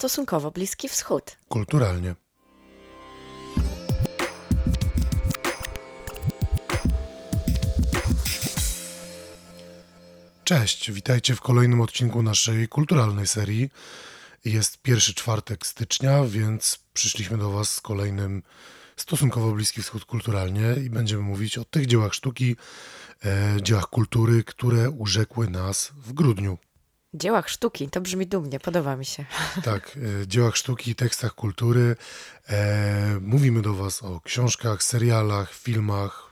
stosunkowo Bliski Wschód. Kulturalnie. Cześć, witajcie w kolejnym odcinku naszej kulturalnej serii. Jest pierwszy czwartek stycznia, więc przyszliśmy do Was z kolejnym stosunkowo Bliski Wschód kulturalnie i będziemy mówić o tych dziełach sztuki, e, dziełach kultury, które urzekły nas w grudniu. Dziełach sztuki, to brzmi dumnie, podoba mi się. Tak, e, dziełach sztuki, tekstach kultury. E, mówimy do Was o książkach, serialach, filmach,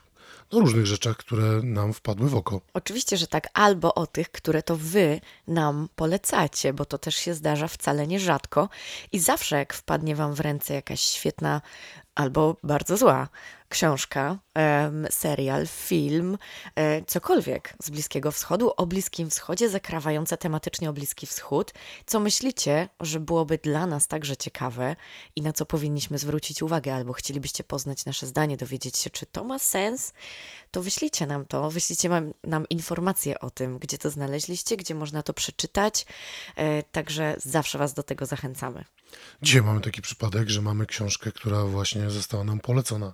no różnych rzeczach, które nam wpadły w oko. Oczywiście, że tak, albo o tych, które to wy nam polecacie, bo to też się zdarza wcale nierzadko i zawsze jak wpadnie wam w ręce jakaś świetna albo bardzo zła książka, serial, film, e, cokolwiek z Bliskiego Wschodu, o Bliskim Wschodzie, zakrawające tematycznie o Bliski Wschód. Co myślicie, że byłoby dla nas także ciekawe i na co powinniśmy zwrócić uwagę, albo chcielibyście poznać nasze zdanie, dowiedzieć się, czy to ma sens, to wyślijcie nam to, wyślijcie nam, nam informacje o tym, gdzie to znaleźliście, gdzie można to przeczytać. E, także zawsze Was do tego zachęcamy. Dzisiaj mamy taki przypadek, że mamy książkę, która właśnie została nam polecona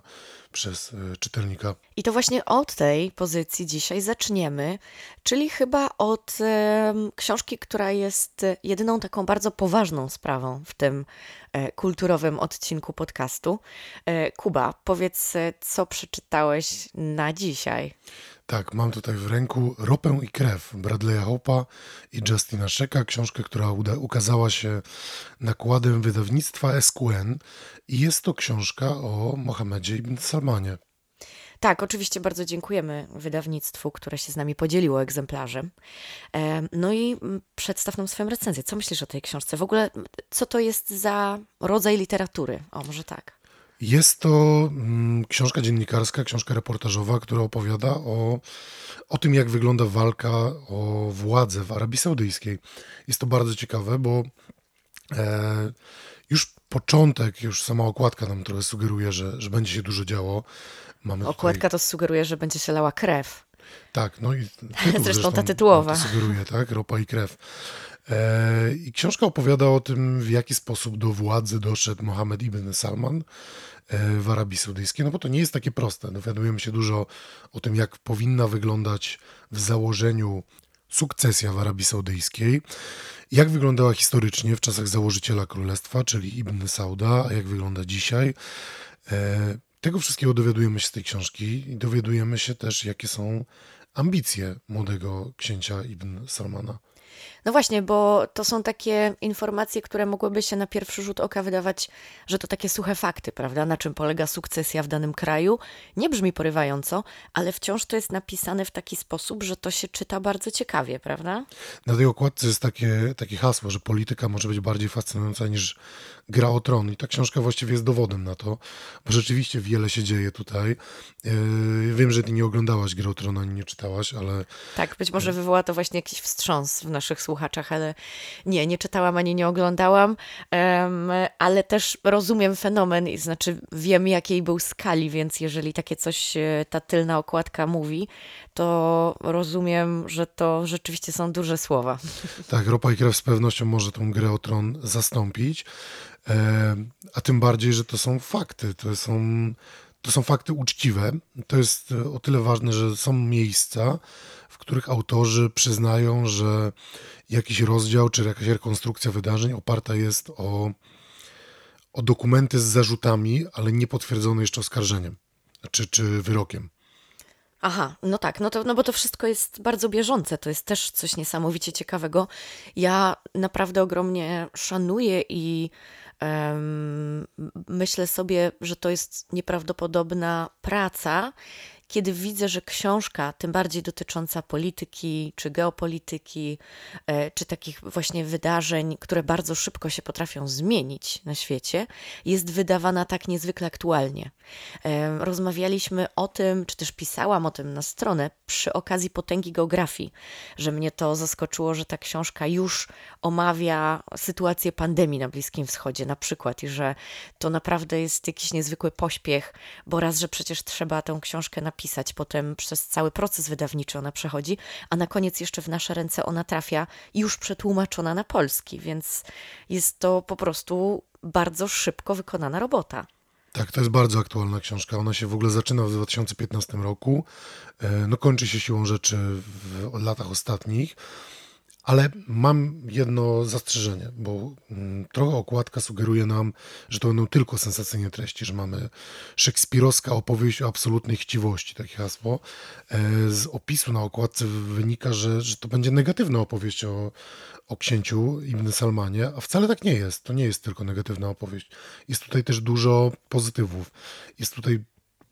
przez e, czytelnika. I to właśnie od tej pozycji dzisiaj zaczniemy, czyli chyba od książki, która jest jedyną taką bardzo poważną sprawą w tym kulturowym odcinku podcastu. E, Kuba, powiedz, e, co przeczytałeś na dzisiaj? Tak, mam tutaj w ręku Ropę i krew Bradley'a Hope'a i Justina Sheka, książkę, która ukazała się nakładem wydawnictwa SQN i jest to książka o Mohamedzie ibn Salmanie. Tak, oczywiście bardzo dziękujemy wydawnictwu, które się z nami podzieliło egzemplarzem. Em, No i mm, przedstaw nam swoją recenzję. Co myślisz o tej książce? W ogóle, co to jest za rodzaj literatury? O, może tak. Jest to mm, książka dziennikarska, książka reportażowa, która opowiada o, o tym, jak wygląda walka o władzę w Arabii Saudyjskiej. Jest to bardzo ciekawe, bo e, już początek, już sama okładka nam trochę sugeruje, że, że będzie się dużo działo. Mamy tutaj- Okładka to sugeruje, że będzie się lała krew. Tak, no i tytuł Zresztą ta tytułowa. To sugeruje, tak? Ropa i krew. E, I książka opowiada o tym, w jaki sposób do władzy doszedł Mohammed ibn Salman e, w Arabii Saudyjskiej. No bo to nie jest takie proste. Dowiadujemy się dużo o tym, jak powinna wyglądać w założeniu sukcesja w Arabii Saudyjskiej. Jak wyglądała historycznie w czasach założyciela królestwa, czyli Ibn Sauda, a jak wygląda dzisiaj. E, Tego wszystkiego dowiadujemy się z tej książki i dowiadujemy się też, jakie są ambicje młodego księcia Ibn Salmana. No właśnie, bo to są takie informacje, które mogłyby się na pierwszy rzut oka wydawać, że to takie suche fakty, prawda? Na czym polega sukcesja w danym kraju. Nie brzmi porywająco, ale wciąż to jest napisane w taki sposób, że to się czyta bardzo ciekawie, prawda? Na tej okładce jest takie, takie hasło, że polityka może być bardziej fascynująca niż gra o tron. I ta książka właściwie jest dowodem na to, bo rzeczywiście wiele się dzieje tutaj. Yy, wiem, że ty nie oglądałaś gry o tron, ani nie czytałaś, ale Tak, być może wywoła to właśnie jakiś wstrząs w naszych słuchaczach, ale nie, nie czytałam ani nie oglądałam, em, ale też rozumiem fenomen i znaczy wiem jakiej był skali, więc jeżeli takie coś e, ta tylna okładka mówi, to rozumiem, że to rzeczywiście są duże słowa. Tak, Ropa i Krew z pewnością może tą grę o tron zastąpić, a tym bardziej, że to są fakty, to są, to są fakty uczciwe. To jest e, o tyle ważne, że są miejsca, w których autorzy przyznają, że jakiś rozdział czy jakaś rekonstrukcja wydarzeń oparta jest o, o dokumenty z zarzutami, ale nie potwierdzone jeszcze oskarżeniem czy, czy wyrokiem. Aha, no tak, no, to, no bo to wszystko jest bardzo bieżące, to jest też coś niesamowicie ciekawego. Ja naprawdę ogromnie szanuję i em, myślę sobie, że to jest nieprawdopodobna praca, kiedy widzę, że książka, tym bardziej dotycząca polityki czy geopolityki, e, czy takich właśnie wydarzeń, które bardzo szybko się potrafią zmienić na świecie, jest wydawana tak niezwykle aktualnie. E, Rozmawialiśmy o tym, czy też pisałam o tym na stronę przy okazji potęgi geografii, że mnie to zaskoczyło, że ta książka już omawia sytuację pandemii na Bliskim Wschodzie na przykład i że to naprawdę jest jakiś niezwykły pośpiech, bo raz, że przecież trzeba tę książkę napisać napisać, potem przez cały proces wydawniczy ona przechodzi, a na koniec jeszcze w nasze ręce ona trafia już przetłumaczona na polski, więc jest to po prostu bardzo szybko wykonana robota. Tak, to jest bardzo aktualna książka. Ona się w ogóle zaczyna w 2015 roku. E, no, kończy się siłą rzeczy w latach ostatnich. Ale mam jedno zastrzeżenie, bo mm, trochę okładka sugeruje nam, że to będą tylko sensacyjne treści, że mamy szekspirowska opowieść o absolutnej chciwości, takie hasło. E, z opisu na okładce wynika, że, że to będzie negatywna opowieść o, o księciu Ibn Salmanie, a wcale tak nie jest. To nie jest tylko negatywna opowieść. Jest tutaj też dużo pozytywów. Jest tutaj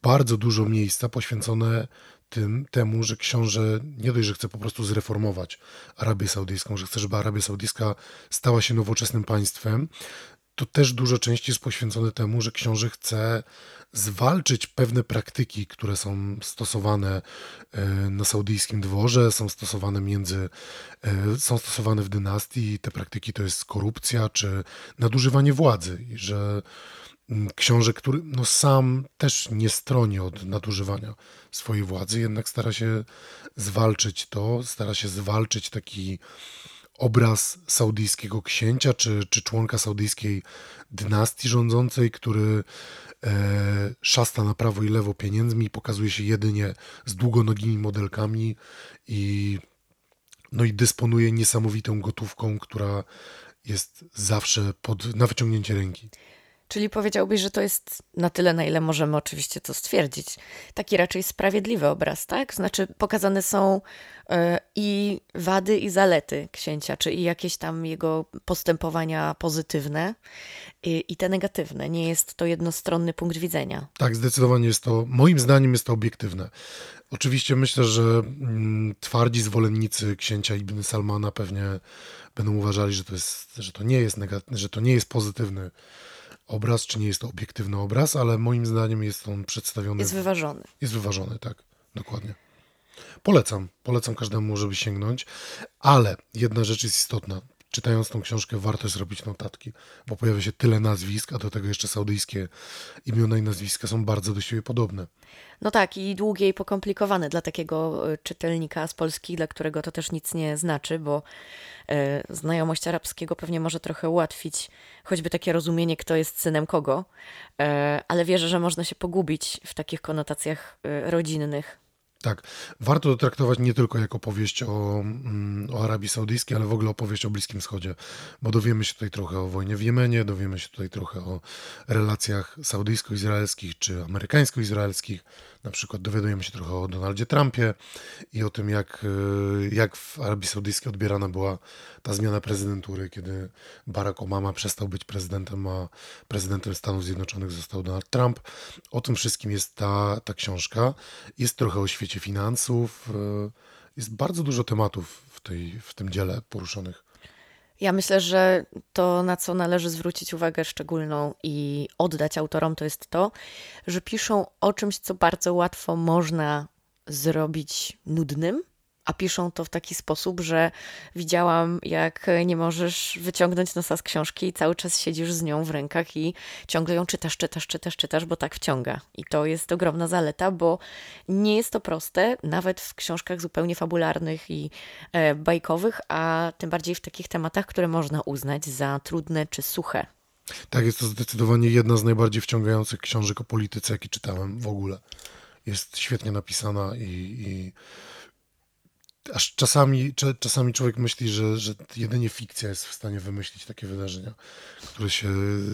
bardzo dużo miejsca poświęcone tym, temu, że książę nie dość, że chce po prostu zreformować Arabię Saudyjską, że chce, żeby Arabia Saudyjska stała się nowoczesnym państwem, to też dużo części jest poświęcone temu, że książę chce zwalczyć pewne praktyki, które są stosowane e, na saudyjskim dworze, są stosowane między, e, są stosowane w dynastii. Te praktyki to jest korupcja czy nadużywanie władzy że książę, który no sam też nie stroni od nadużywania swojej władzy, jednak stara się zwalczyć to, stara się zwalczyć taki obraz saudyjskiego księcia czy, czy członka saudyjskiej dynastii rządzącej, który e, szasta na prawo i lewo pieniędzmi, pokazuje się jedynie z długonogimi modelkami i, no i dysponuje niesamowitą gotówką, która jest zawsze pod, na wyciągnięcie ręki. Czyli powiedziałbyś, że to jest na tyle, na ile możemy oczywiście to stwierdzić, taki raczej sprawiedliwy obraz, tak? Znaczy, pokazane są y, i wady, i zalety księcia, czy i jakieś tam jego postępowania pozytywne, i, i te negatywne. Nie jest to jednostronny punkt widzenia. Tak, zdecydowanie jest to, moim zdaniem jest to obiektywne. Oczywiście myślę, że mm, twardzi zwolennicy księcia Ibn Salmana pewnie będą uważali, że to, jest, że to nie jest negatywny, że to nie jest pozytywny obraz, czy nie jest to obiektywny obraz, ale moim zdaniem jest on przedstawiony. Jest wyważony. Jest wyważony, tak, dokładnie. Polecam, polecam każdemu, żeby sięgnąć, ale jedna rzecz jest istotna. Czytając tą książkę, warto jest robić notatki, bo pojawia się tyle nazwisk, a do tego jeszcze saudyjskie imiona i nazwiska są bardzo do siebie podobne. No tak, i długie i pokomplikowane dla takiego e, czytelnika z Polski, dla którego to też nic nie znaczy, bo e, znajomość arabskiego pewnie może trochę ułatwić choćby takie rozumienie, kto jest synem kogo, e, ale wierzę, że można się pogubić w takich konotacjach rodzinnych. Tak, warto to traktować nie tylko jako opowieść o, mm, o Arabii Saudyjskiej, ale w ogóle opowieść o Bliskim Wschodzie, bo dowiemy się tutaj trochę o wojnie w Jemenie, dowiemy się tutaj trochę o relacjach saudyjsko-izraelskich czy amerykańsko-izraelskich, na przykład dowiadujemy się trochę o Donaldzie Trumpie i o tym, jak, e, jak w Arabii Saudyjskiej odbierana była ta zmiana prezydentury, kiedy Barack Obama przestał być prezydentem, a prezydentem Stanów Zjednoczonych został Donald Trump. O tym wszystkim jest ta, ta książka. Jest trochę o świecie finansów. E, jest bardzo dużo tematów w, tej, w tym dziele poruszonych. Ja myślę, że to, na co należy zwrócić uwagę szczególną i oddać autorom, to jest to, że piszą o czymś, co bardzo łatwo można zrobić nudnym, a piszą to w taki sposób, że widziałam, jak nie możesz wyciągnąć nosa z książki i cały czas siedzisz z nią w rękach i ciągle ją czytasz, czytasz, czytasz, czytasz, bo tak wciąga. I to jest ogromna zaleta, bo nie jest to proste, nawet w książkach zupełnie fabularnych i e, bajkowych, a tym bardziej w takich tematach, które można uznać za trudne czy suche. Tak, jest to zdecydowanie jedna z najbardziej wciągających książek o polityce, jakie czytałem w ogóle. Jest świetnie napisana i, i aż czasami, czasami człowiek myśli, że, że jedynie fikcja jest w stanie wymyślić takie wydarzenia, które się,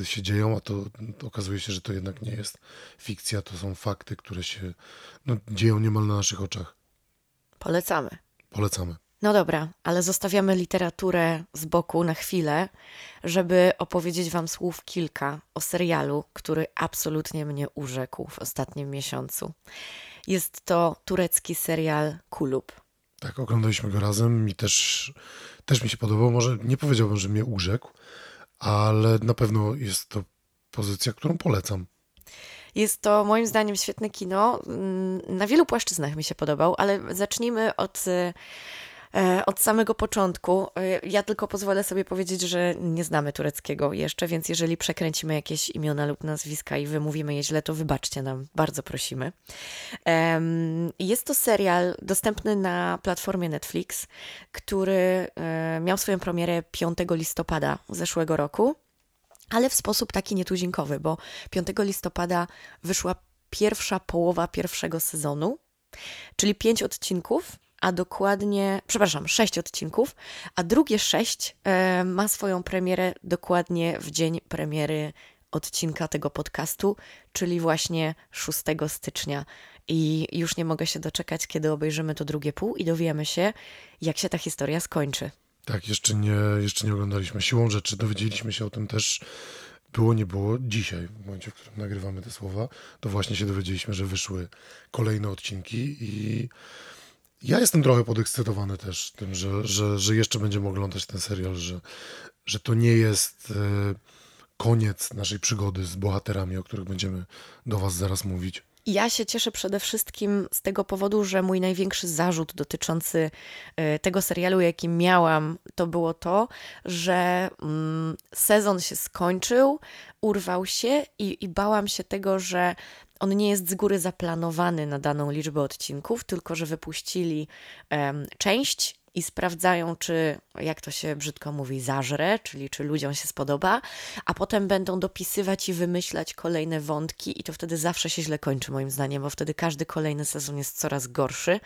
się dzieją, a to, to okazuje się, że to jednak nie jest fikcja, to są fakty, które się no, dzieją niemal na naszych oczach. Polecamy. Polecamy. No dobra, ale zostawiamy literaturę z boku na chwilę, żeby opowiedzieć Wam słów kilka o serialu, który absolutnie mnie urzekł w ostatnim miesiącu. Jest to turecki serial Kulub. Tak, oglądaliśmy go razem i też, też mi się podobał. Może nie powiedziałbym, że mnie urzekł, ale na pewno jest to pozycja, którą polecam. Jest to moim zdaniem świetne kino. Mm, na wielu płaszczyznach mi się podobał, ale zacznijmy od E, od samego początku. E, ja tylko pozwolę sobie powiedzieć, że nie znamy tureckiego jeszcze, więc jeżeli przekręcimy jakieś imiona lub nazwiska i wymówimy je źle, to wybaczcie nam, bardzo prosimy. Jest to serial dostępny na platformie Netflix, który e, miał swoją premierę 5 listopada zeszłego roku, ale w sposób taki nietuzinkowy, bo 5 listopada wyszła pierwsza połowa pierwszego sezonu, czyli pięć odcinków a dokładnie, przepraszam, sześć odcinków, a drugie sześć e, ma swoją premierę dokładnie w dzień premiery odcinka tego podcastu, czyli właśnie 6 stycznia. I już nie mogę się doczekać, kiedy obejrzymy to drugie pół i dowiemy się, jak się ta historia skończy. Tak, jeszcze nie, jeszcze nie oglądaliśmy. Siłą rzeczy dowiedzieliśmy się o tym też było, nie było dzisiaj, w momencie, w którym nagrywamy te słowa, to właśnie się dowiedzieliśmy, że wyszły kolejne odcinki i ja jestem trochę podekscytowany też tym, że, że, że jeszcze będziemy oglądać ten serial, że, że to nie jest e, koniec naszej przygody z bohaterami, o których będziemy do Was zaraz mówić. Ja się cieszę przede wszystkim z tego powodu, że mój największy zarzut dotyczący e, tego serialu, jaki miałam, to było to, że mm, sezon się skończył, urwał się i, i bałam się tego, że on nie jest z góry zaplanowany na daną liczbę odcinków, tylko że wypuścili um, część i sprawdzają, czy, jak to się brzydko mówi, zażre, czyli czy ludziom się spodoba, a potem będą dopisywać i wymyślać kolejne wątki, i to wtedy zawsze się źle kończy, moim zdaniem, bo wtedy każdy kolejny sezon jest coraz gorszy.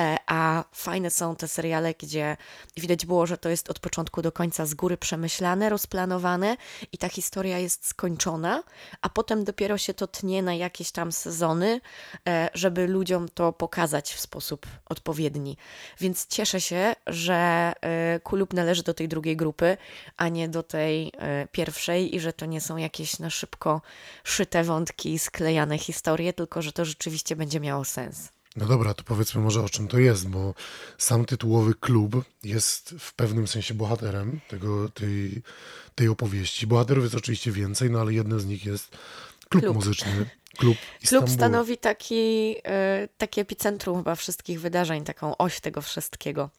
E, a fajne są te seriale, gdzie widać było, że to jest od początku do końca z góry przemyślane, rozplanowane i ta historia jest skończona, a potem dopiero się to tnie na jakieś tam sezony, e, żeby ludziom to pokazać w sposób odpowiedni. Więc cieszę się, że y, klub należy do tej drugiej grupy, a nie do tej y, pierwszej i że to nie są jakieś na szybko szyte wątki, sklejane historie, tylko że to rzeczywiście będzie miało sens. No dobra, to powiedzmy może o czym to jest, bo sam tytułowy klub jest w pewnym sensie bohaterem tego, tej, tej opowieści. Bohaterów jest oczywiście więcej, no ale jednym z nich jest klub, klub. muzyczny Klub, Klub stanowi taki, y, takie epicentrum chyba wszystkich wydarzeń, taką oś tego wszystkiego.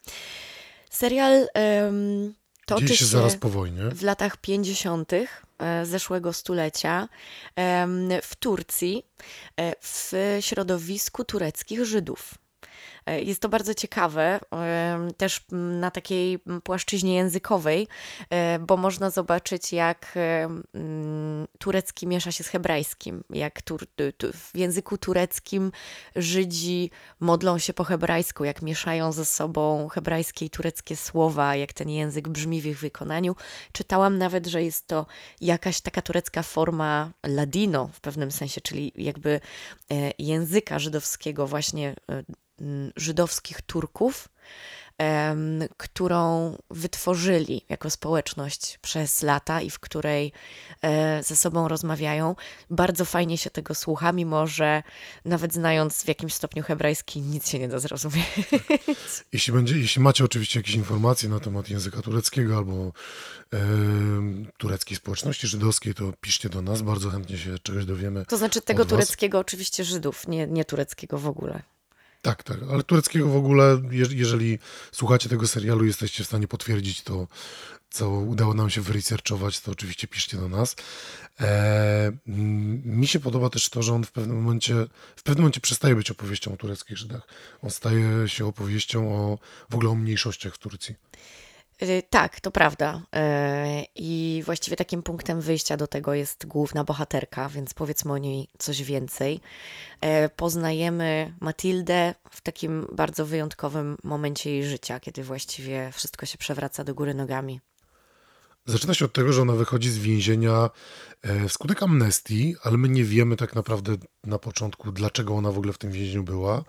Serial um, toczy Dzieje się, się zaraz po wojnie. w latach 50. E, zeszłego stulecia w Turcji e, w środowisku tureckich Żydów. E, jest to bardzo ciekawe, też na takiej płaszczyźnie językowej, e, bo można zobaczyć, jak turecki miesza się z hebrajskim, jak w języku tureckim Żydzi modlą się po hebrajsku, jak mieszają ze sobą hebrajskie i tureckie słowa, jak ten język brzmi w ich wykonaniu. Czytałam nawet, że jest to jakaś taka turecka forma ladino w pewnym sensie, czyli jakby e, języka żydowskiego właśnie żydowskich Turków, którą wytworzyli jako społeczność przez lata i w której e, ze sobą rozmawiają. Bardzo fajnie się tego słucha, mimo że nawet znając w jakimś stopniu hebrajski, nic się nie da zrozumieć. Jeśli, będzie, jeśli macie oczywiście jakieś informacje na temat języka tureckiego albo e, tureckiej społeczności żydowskiej, to piszcie do nas, bardzo chętnie się czegoś dowiemy. To znaczy tego tureckiego oczywiście Żydów, nie, nie tureckiego w ogóle. Tak, tak, ale tureckiego w ogóle, jeżeli słuchacie tego serialu, jesteście w stanie potwierdzić to, co udało nam się wyresearchować, to oczywiście piszcie do nas. E, mi się podoba też to, że on w pewnym momencie, w pewnym momencie przestaje być opowieścią o tureckich Żydach. On staje się opowieścią o w ogóle o mniejszościach w Turcji. Y, tak, to prawda. Y, I właściwie takim punktem wyjścia do tego jest główna bohaterka, więc powiedzmy o niej coś więcej. Y, poznajemy Matildę w takim bardzo wyjątkowym momencie jej życia, kiedy właściwie wszystko się przewraca do góry nogami. Zaczyna się od tego, że ona wychodzi z więzienia wskutek amnestii, ale my nie wiemy tak naprawdę na początku, dlaczego ona w ogóle w tym więzieniu była.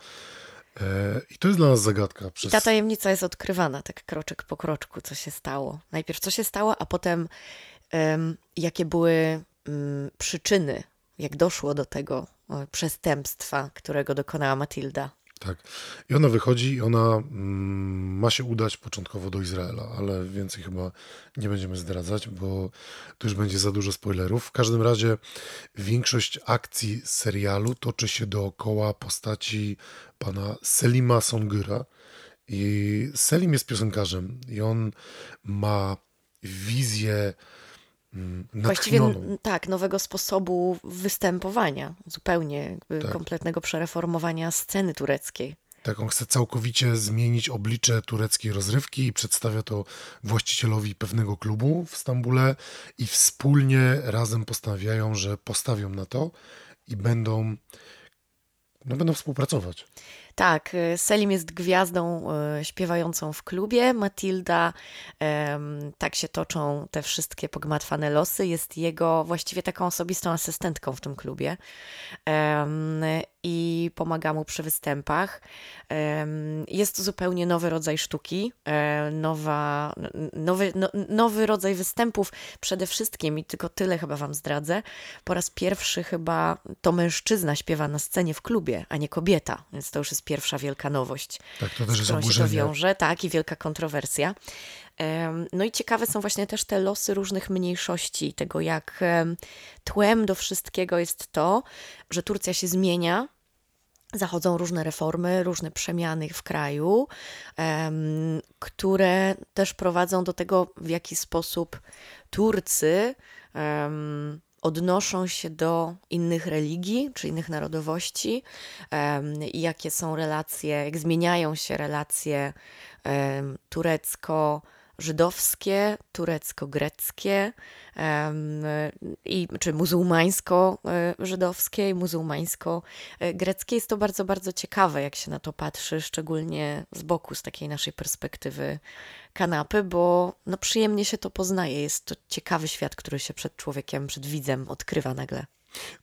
E, I to jest dla nas zagadka. Przez... I ta tajemnica jest odkrywana tak kroczek po kroczku, co się stało. Najpierw co się stało, a potem um, jakie były um, przyczyny, jak doszło do tego um, przestępstwa, którego dokonała Matilda. Tak. I ona wychodzi i ona mm, ma się udać początkowo do Izraela, ale więcej chyba nie będziemy zdradzać, bo to już będzie za dużo spoilerów. W każdym razie większość akcji serialu toczy się dookoła postaci pana Selima Songyra. I Selim jest piosenkarzem i on ma wizję mm, Właściwie tak, nowego sposobu występowania, zupełnie tak. kompletnego przereformowania sceny tureckiej. Tak, on chce całkowicie zmienić oblicze tureckiej rozrywki i przedstawia to właścicielowi pewnego klubu w Stambule i wspólnie razem postanawiają, że postawią na to i będą, no, będą współpracować. Tak, y, Selim jest gwiazdą y, śpiewającą w klubie. Matilda, tak się toczą te wszystkie pogmatwane losy, jest jego właściwie taką osobistą asystentką w tym klubie i pomaga mu przy występach. Jest to zupełnie nowy rodzaj sztuki, e, nowa, nowy, no, nowy rodzaj występów przede wszystkim i tylko tyle chyba Wam zdradzę. Po raz pierwszy chyba to mężczyzna śpiewa na scenie w klubie, a nie kobieta, więc to już jest pierwsza wielka nowość. Tak, to też jest oburzenie. się to wiąże, tak, i wielka kontrowersja. No i ciekawe są właśnie też te losy różnych mniejszości, tego jak tłem do wszystkiego jest to, że Turcja się zmienia, zachodzą różne reformy, różne przemiany w kraju, które też prowadzą do tego, w jaki sposób Turcy odnoszą się do innych religii czy innych narodowości jakie są relacje, jak zmieniają się relacje turecko- żydowskie, turecko-greckie, i, czy muzułmańsko-żydowskie i muzułmańsko-greckie. Jest to bardzo, bardzo ciekawe, jak się na to patrzy, szczególnie z boku, z takiej naszej perspektywy kanapy, bo no, przyjemnie się to poznaje. Jest to ciekawy świat, który się przed człowiekiem, przed widzem odkrywa nagle.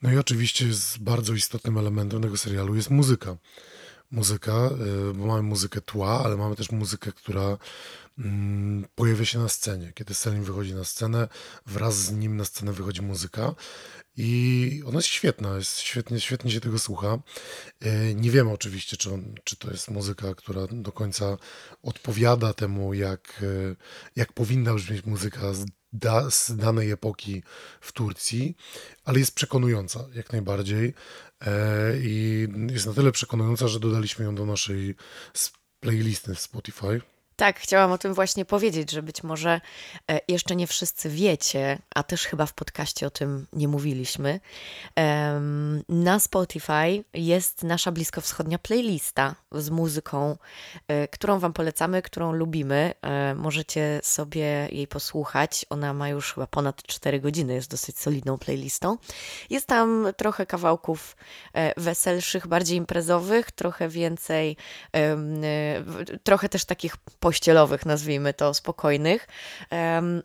No i oczywiście jest bardzo istotnym elementem tego serialu jest muzyka muzyka, y, bo mamy muzykę tła, ale mamy też muzykę, która mm, pojawia się na scenie. Kiedy Selim wychodzi na scenę, wraz z nim na scenę wychodzi muzyka i ona jest świetna, jest świetnie, świetnie się tego słucha. Y, nie wiemy oczywiście, czy, on, czy to jest muzyka, która do końca odpowiada temu, jak, y, jak powinna brzmieć muzyka z, da, z danej epoki w Turcji, ale jest przekonująca jak najbardziej. E, i jest na tyle przekonująca, że dodaliśmy ją do naszej playlisty w Spotify. Tak, chciałam o tym właśnie powiedzieć, że być może e, jeszcze nie wszyscy wiecie, a też chyba w podcaście o tym nie mówiliśmy. Na Spotify jest nasza bliskowschodnia playlista z muzyką, e, którą Wam polecamy, którą lubimy. E, możecie sobie jej posłuchać. Ona ma już chyba ponad 4 godziny, jest dosyć solidną playlistą. Jest tam trochę kawałków weselszych, bardziej imprezowych, trochę więcej, trochę też takich pościelowych, nazwijmy to, spokojnych,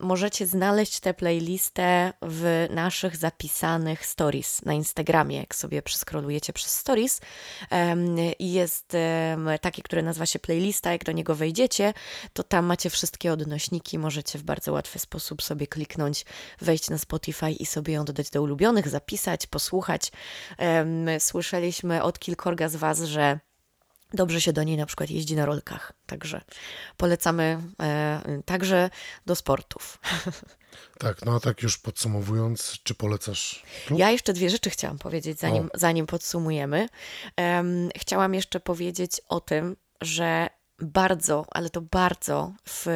możecie znaleźć tę playlistę w naszych zapisanych stories na Instagramie. Jak sobie przeskrolujecie przez stories, jest taki, który nazywa się playlista. Jak do niego wejdziecie, to tam macie wszystkie odnośniki. Możecie w bardzo łatwy sposób sobie kliknąć, wejść na Spotify i sobie ją dodać do ulubionych, zapisać, posłuchać. Słyszeliśmy od kilkorga z Was, że Dobrze się do niej na przykład jeździ na rolkach, także polecamy e, także do sportów. Tak, no a tak już podsumowując, czy polecasz? Klub? Ja jeszcze dwie rzeczy chciałam powiedzieć, zanim, zanim podsumujemy. Um, chciałam jeszcze powiedzieć o tym, że bardzo, ale to bardzo w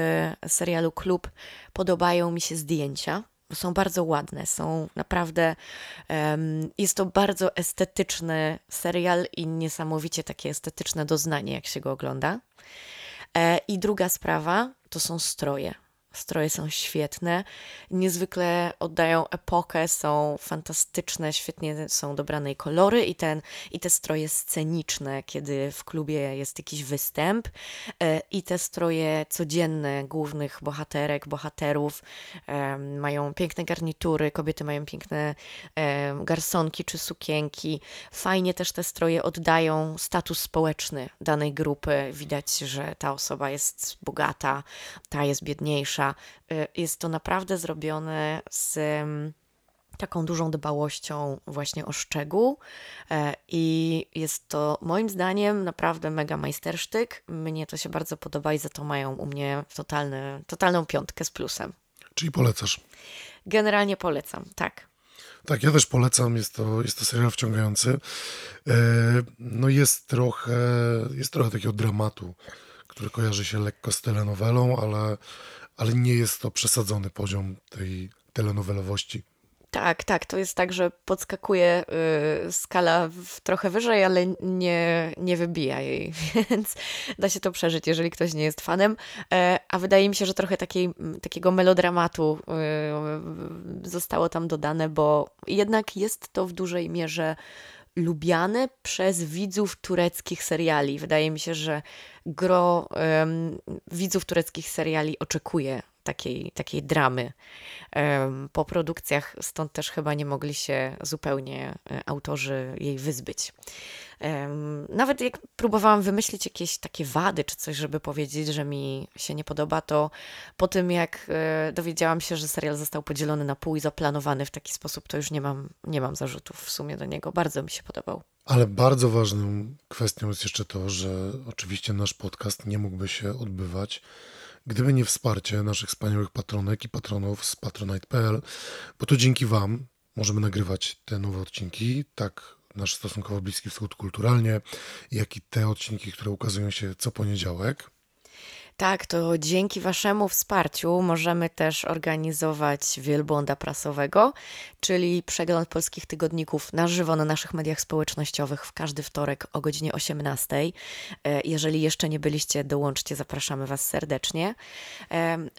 serialu Klub podobają mi się zdjęcia są bardzo ładne, są naprawdę. Um, jest to bardzo estetyczny serial i niesamowicie takie estetyczne doznanie, jak się go ogląda. E, I druga sprawa to są stroje. Stroje są świetne, niezwykle oddają epokę, są fantastyczne, świetnie są dobrane i kolory i, ten, i te stroje sceniczne, kiedy w klubie jest jakiś występ e, i te stroje codzienne głównych bohaterek, bohaterów mają piękne garnitury, kobiety mają piękne garsonki czy sukienki. Fajnie też te stroje oddają status społeczny danej grupy. Widać, że ta osoba jest bogata, ta jest biedniejsza, Y, jest to naprawdę zrobione z mm, taką dużą dbałością właśnie o szczegół e, i jest to moim zdaniem naprawdę mega majstersztyk. Mnie to się bardzo podoba i za to mają u mnie totalny, totalną piątkę z plusem. Czyli polecasz? Generalnie polecam, tak. Tak, ja też polecam, jest to, jest to serial wciągający. E, no jest trochę, jest trochę takiego dramatu który kojarzy się lekko z telenowelą, ale, ale nie jest to przesadzony poziom tej telenowelowości. Tak, tak. To jest tak, że podskakuje y, skala w trochę wyżej, ale nie, nie wybija jej, więc da się to przeżyć, jeżeli ktoś nie jest fanem. E, a wydaje mi się, że trochę takiej, takiego melodramatu y, zostało tam dodane, bo jednak jest to w dużej mierze lubiane przez widzów tureckich seriali. Wydaje mi się, że gro widzów tureckich seriali oczekuje takiej, takiej dramy po produkcjach, stąd też chyba nie mogli się zupełnie e, autorzy jej wyzbyć. Nawet jak próbowałam wymyślić jakieś takie wady czy coś, żeby powiedzieć, że mi się nie podoba, to po tym jak e, dowiedziałam się, że serial został podzielony na pół i zaplanowany w taki sposób, to już nie mam, nie mam zarzutów w sumie do niego. Bardzo mi się podobał. Ale bardzo ważną kwestią jest jeszcze to, że oczywiście nasz podcast nie mógłby się odbywać Gdyby nie wsparcie naszych wspaniałych patronek i patronów z patronite.pl, bo to dzięki Wam możemy nagrywać te nowe odcinki, tak nasz stosunkowo bliski wschód kulturalnie, jak i te odcinki, które ukazują się co poniedziałek. Tak, to dzięki Waszemu wsparciu możemy też organizować wielbłąda prasowego, czyli przegląd polskich tygodników na żywo na naszych mediach społecznościowych w każdy wtorek o godzinie 18. E, jeżeli jeszcze nie byliście, dołączcie, zapraszamy Was serdecznie.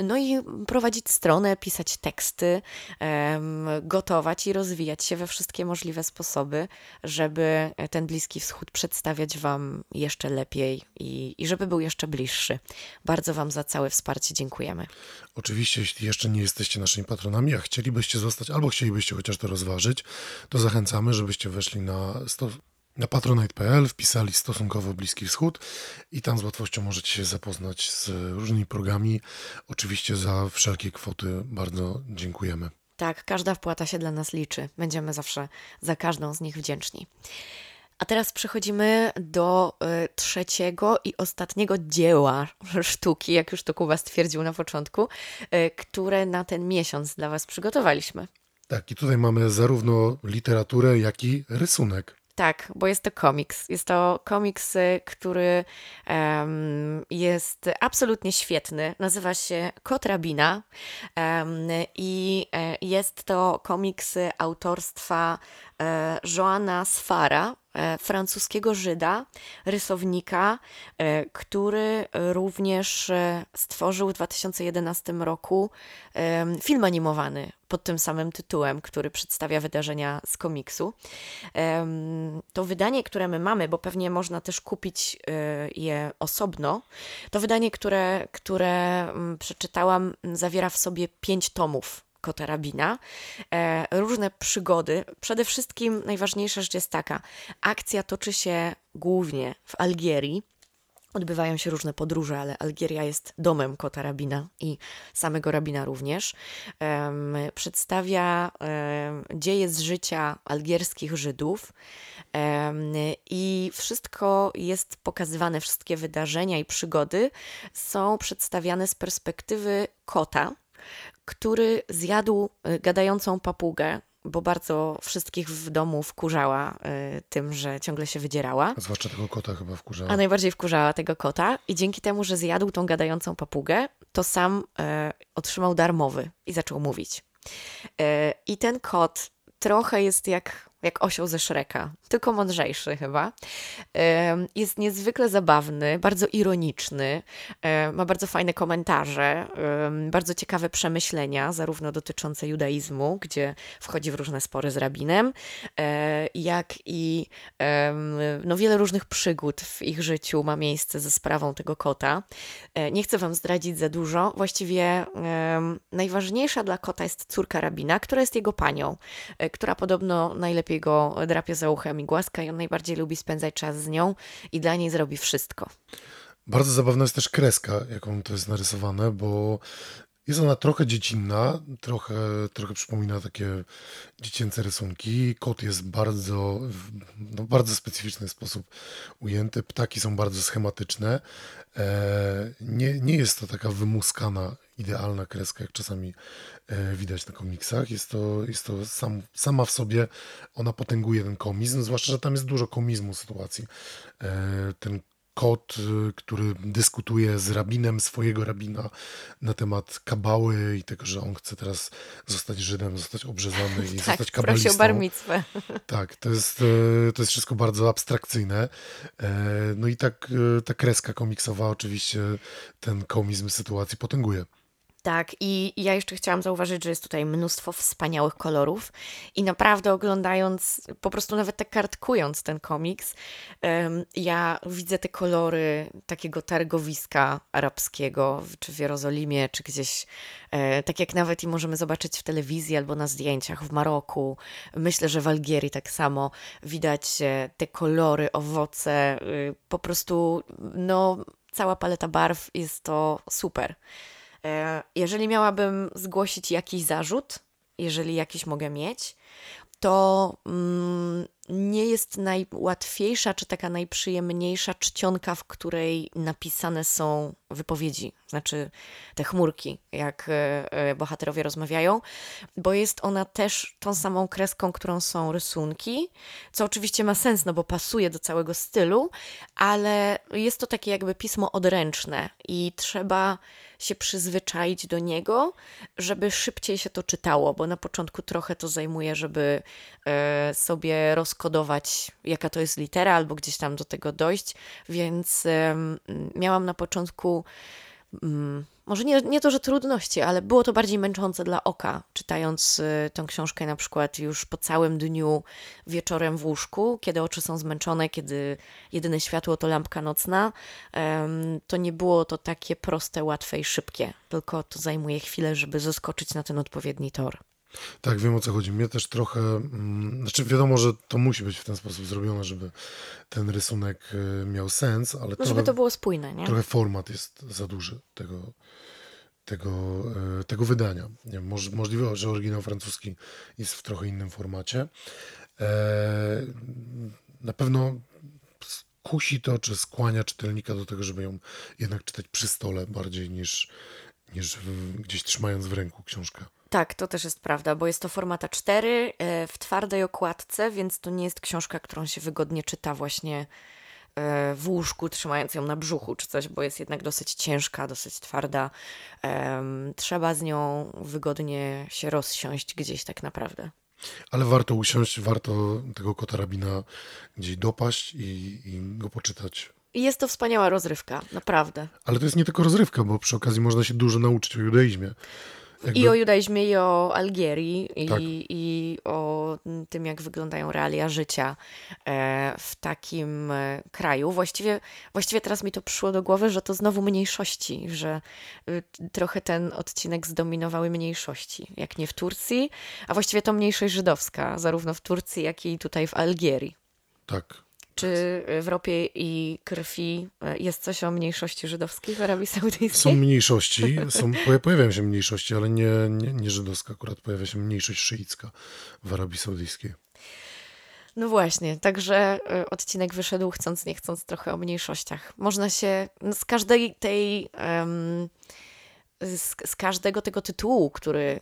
No i prowadzić stronę, pisać teksty, gotować i rozwijać się we wszystkie możliwe sposoby, żeby ten Bliski Wschód przedstawiać Wam jeszcze lepiej i, i żeby był jeszcze bliższy. Bardzo Wam za całe wsparcie dziękujemy. Oczywiście, jeśli jeszcze nie jesteście naszymi patronami, a chcielibyście zostać, albo chcielibyście chociaż to rozważyć, to zachęcamy, żebyście weszli na, na patronite.pl, wpisali stosunkowo Bliski Wschód i tam z łatwością możecie się zapoznać z różnymi programami. Oczywiście za wszelkie kwoty bardzo dziękujemy. Tak, każda wpłata się dla nas liczy. Będziemy zawsze za każdą z nich wdzięczni. A teraz przechodzimy do y, trzeciego i ostatniego dzieła sztuki, jak już to Kuba stwierdził na początku, y, które na ten miesiąc dla Was przygotowaliśmy. Tak, i tutaj mamy zarówno literaturę, jak i rysunek. Tak, bo jest to komiks. Jest to komiks, y, który um, jest absolutnie świetny. Nazywa się Kotrabina um, i e, jest to komiks autorstwa e, Joana Sfara, e, francuskiego Żyda, rysownika, e, który również e, stworzył w 2011 roku film animowany pod tym samym tytułem, który przedstawia wydarzenia z komiksu. To wydanie, które my mamy, bo pewnie można też kupić e, je osobno, to wydanie, które, które mm, przeczytałam, zawiera w sobie pięć tomów Kota Rabina. E, różne przygody. Przede wszystkim najważniejsza rzecz jest taka: akcja toczy się głównie w Algierii. Odbywają się różne podróże, ale Algieria jest domem kota rabina i samego rabina również. Um, przedstawia um, dzieje z życia algierskich Żydów um, i wszystko jest pokazywane, wszystkie wydarzenia i przygody są przedstawiane z perspektywy kota, który zjadł y, gadającą papugę, bo bardzo wszystkich w domu wkurzała y, tym, że ciągle się wydzierała. A zwłaszcza tego kota chyba wkurzała. A najbardziej wkurzała tego kota i dzięki temu, że zjadł tą gadającą papugę, to sam y, otrzymał darmowy i zaczął mówić. Y, I ten kot trochę jest jak jak osioł ze Szreka, tylko mądrzejszy chyba. Jest niezwykle zabawny, bardzo ironiczny, ma bardzo fajne komentarze, bardzo ciekawe przemyślenia, zarówno dotyczące judaizmu, gdzie wchodzi w różne spory z rabinem, e, jak i no, wiele różnych przygód w ich życiu ma miejsce ze sprawą tego kota. E, nie chcę Wam zdradzić za dużo. Właściwie najważniejsza dla kota jest córka rabina, która jest jego panią, e, która podobno najlepiej go drapie za uchem i głaska i on najbardziej lubi spędzać czas z nią i dla niej zrobi wszystko. Bardzo zabawna jest też kreska, jaką to jest narysowane, bo jest ona trochę dziecinna, trochę, trochę przypomina takie dziecięce rysunki. Kot jest bardzo, no, bardzo specyficzny sposób ujęty. Ptaki są bardzo schematyczne. E, nie, nie jest to taka wymuskana, idealna kreska, jak czasami e, widać na komiksach. Jest to, jest to sam, sama w sobie, ona potęguje ten komizm, zwłaszcza, że tam jest dużo komizmu sytuacji. E, ten kot, y, który dyskutuje z rabinem swojego rabina na temat kabały i tego, że on chce teraz zostać Żydem, zostać obrzezany i tak, zostać kabalistą. o bar mitzvę. Tak, to jest, to jest wszystko bardzo abstrakcyjne. No i tak ta kreska komiksowa oczywiście ten komizm sytuacji potęguje. Tak, i ja jeszcze chciałam zauważyć, że jest tutaj mnóstwo wspaniałych kolorów i naprawdę oglądając, po prostu nawet tak kartkując ten komiks, ja widzę te kolory takiego targowiska arabskiego, czy w Jerozolimie, czy gdzieś, e, tak jak nawet i możemy zobaczyć w telewizji albo na zdjęciach w Maroku. Myślę, że w Algierii tak samo widać e, te kolory, owoce, y, po prostu, no, cała paleta barw jest to super. E, jeżeli miałabym zgłosić jakiś zarzut, jeżeli jakiś mogę mieć, to mm, nie jest najłatwiejsza czy taka najprzyjemniejsza czcionka, w której napisane są wypowiedzi, znaczy te chmurki, jak e, e, bohaterowie rozmawiają, bo jest ona też tą samą kreską, którą są rysunki, co oczywiście ma sens, no bo pasuje do całego stylu, ale jest to takie jakby pismo odręczne i trzeba się przyzwyczaić do niego, żeby szybciej się to czytało, bo na początku trochę to zajmuje, żeby e, sobie rozkodować, jaka to jest litera, albo gdzieś tam do tego dojść, więc miałam na początku Mm, może nie, nie to, że trudności, ale było to bardziej męczące dla oka, czytając y, tę książkę na przykład już po całym dniu wieczorem w łóżku, kiedy oczy są zmęczone, kiedy jedyne światło to lampka nocna. To nie było to takie proste, łatwe i szybkie, tylko to zajmuje chwilę, żeby zaskoczyć na ten odpowiedni tor. Tak, wiem o co chodzi. Mnie też trochę, mm, znaczy wiadomo, że to musi być w ten sposób zrobione, żeby ten rysunek y, miał sens, ale no, trochę, żeby to było spójne, nie? Trochę format jest za duży tego, tego, y, tego wydania. Nie możliwe, że oryginał francuski jest w trochę innym formacie. E, na pewno kusi to, czy skłania czytelnika do tego, żeby ją jednak czytać przy stole bardziej niż, niż gdzieś trzymając w ręku książkę. Tak, to też jest prawda, bo jest to format A4 e, w twardej okładce, więc to nie jest książka, którą się wygodnie czyta właśnie e, w łóżku, trzymając ją na brzuchu czy coś, bo jest jednak dosyć ciężka, dosyć twarda. Trzeba z nią wygodnie się rozsiąść gdzieś tak naprawdę. Ale warto usiąść, warto tego kota rabina gdzieś dopaść i, i go poczytać. Jest to wspaniała rozrywka, naprawdę. Ale to jest nie tylko rozrywka, bo przy okazji można się dużo nauczyć o judaizmie. Jakby... I o judaizmie, i o Algierii, tak. i, i o tym, jak wyglądają realia życia e, w takim e, kraju. Właściwie, właściwie teraz mi to przyszło do głowy, że to znowu mniejszości, że y, trochę ten odcinek zdominowały mniejszości, jak nie w Turcji, a właściwie to mniejszość żydowska, zarówno w Turcji, jak i tutaj w Algierii. Tak. Czy w ropie i krwi e, jest coś o mniejszości żydowskiej w Arabii Saudyjskiej? Są mniejszości, są, pojawiają się mniejszości, ale nie, nie, nie żydowska. Akurat pojawia się mniejszość szyicka w Arabii Saudyjskiej. No właśnie, także e, odcinek wyszedł chcąc, nie chcąc trochę o mniejszościach. Można się no z każdej tej... Um, z, z, każdego tego tytułu, który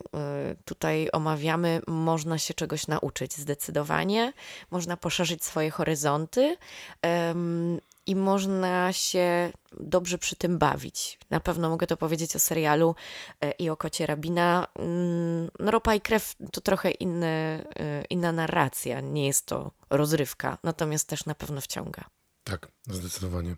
y, tutaj omawiamy, można się czegoś nauczyć zdecydowanie. Można poszerzyć swoje horyzonty i można się dobrze przy tym bawić. Na pewno mogę to powiedzieć o serialu e, i o kocie Rabina. Mm, no, Ropa i krew to trochę y, inna narracja, nie jest to rozrywka, natomiast też na pewno wciąga. Tak, zdecydowanie.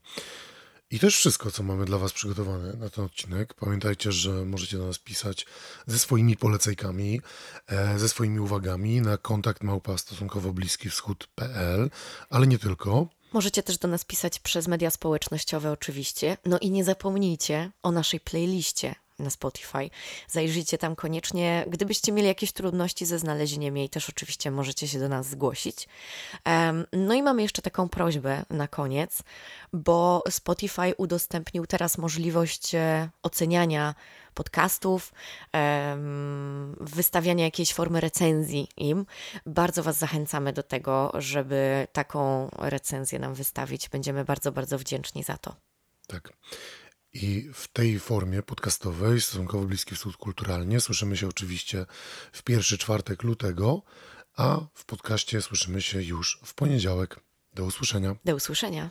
I to już wszystko, co mamy dla Was przygotowane na ten odcinek. Pamiętajcie, że możecie do nas pisać ze swoimi polecajkami, e, ze swoimi uwagami na kontakt małpa stosunkowo bliski wschód.pl, ale nie tylko. Możecie też do nas pisać przez media społecznościowe, oczywiście. No i nie zapomnijcie o naszej playliście na Spotify. Zajrzyjcie tam koniecznie. Gdybyście mieli jakieś trudności ze znalezieniem jej, też oczywiście możecie się do nas zgłosić. No i mamy jeszcze taką prośbę na koniec, bo Spotify udostępnił teraz możliwość e, oceniania podcastów, wystawiania jakiejś formy recenzji im. Bardzo Was zachęcamy do tego, żeby taką recenzję nam wystawić. Będziemy bardzo, bardzo wdzięczni za to. Tak. I w tej formie podcastowej, stosunkowo bliski wschód kulturalnie, słyszymy się oczywiście w pierwszy czwartek lutego, a w podcaście słyszymy się już w poniedziałek. Do usłyszenia. Do usłyszenia.